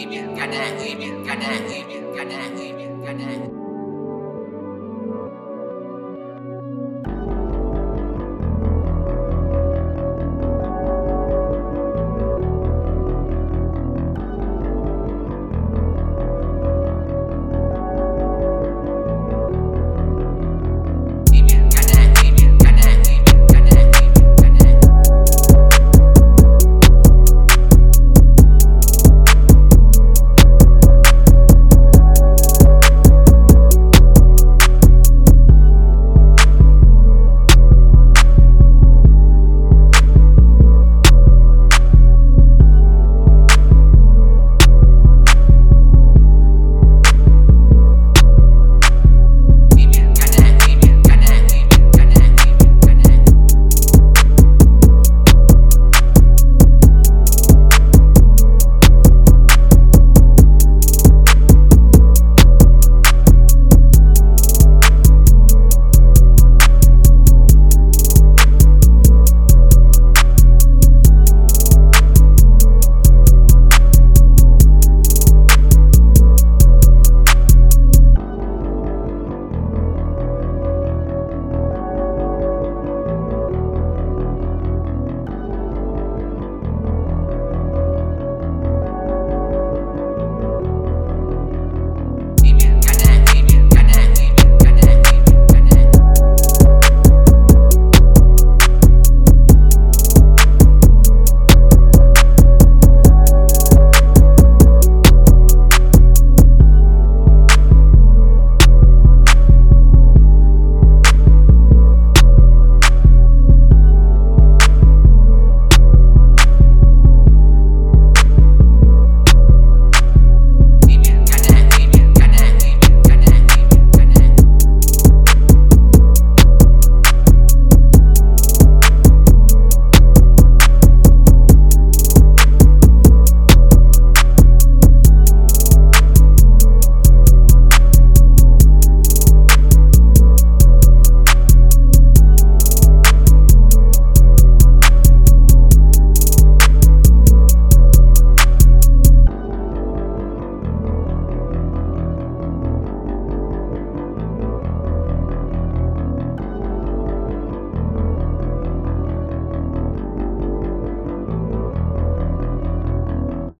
Got that, got that, gonna.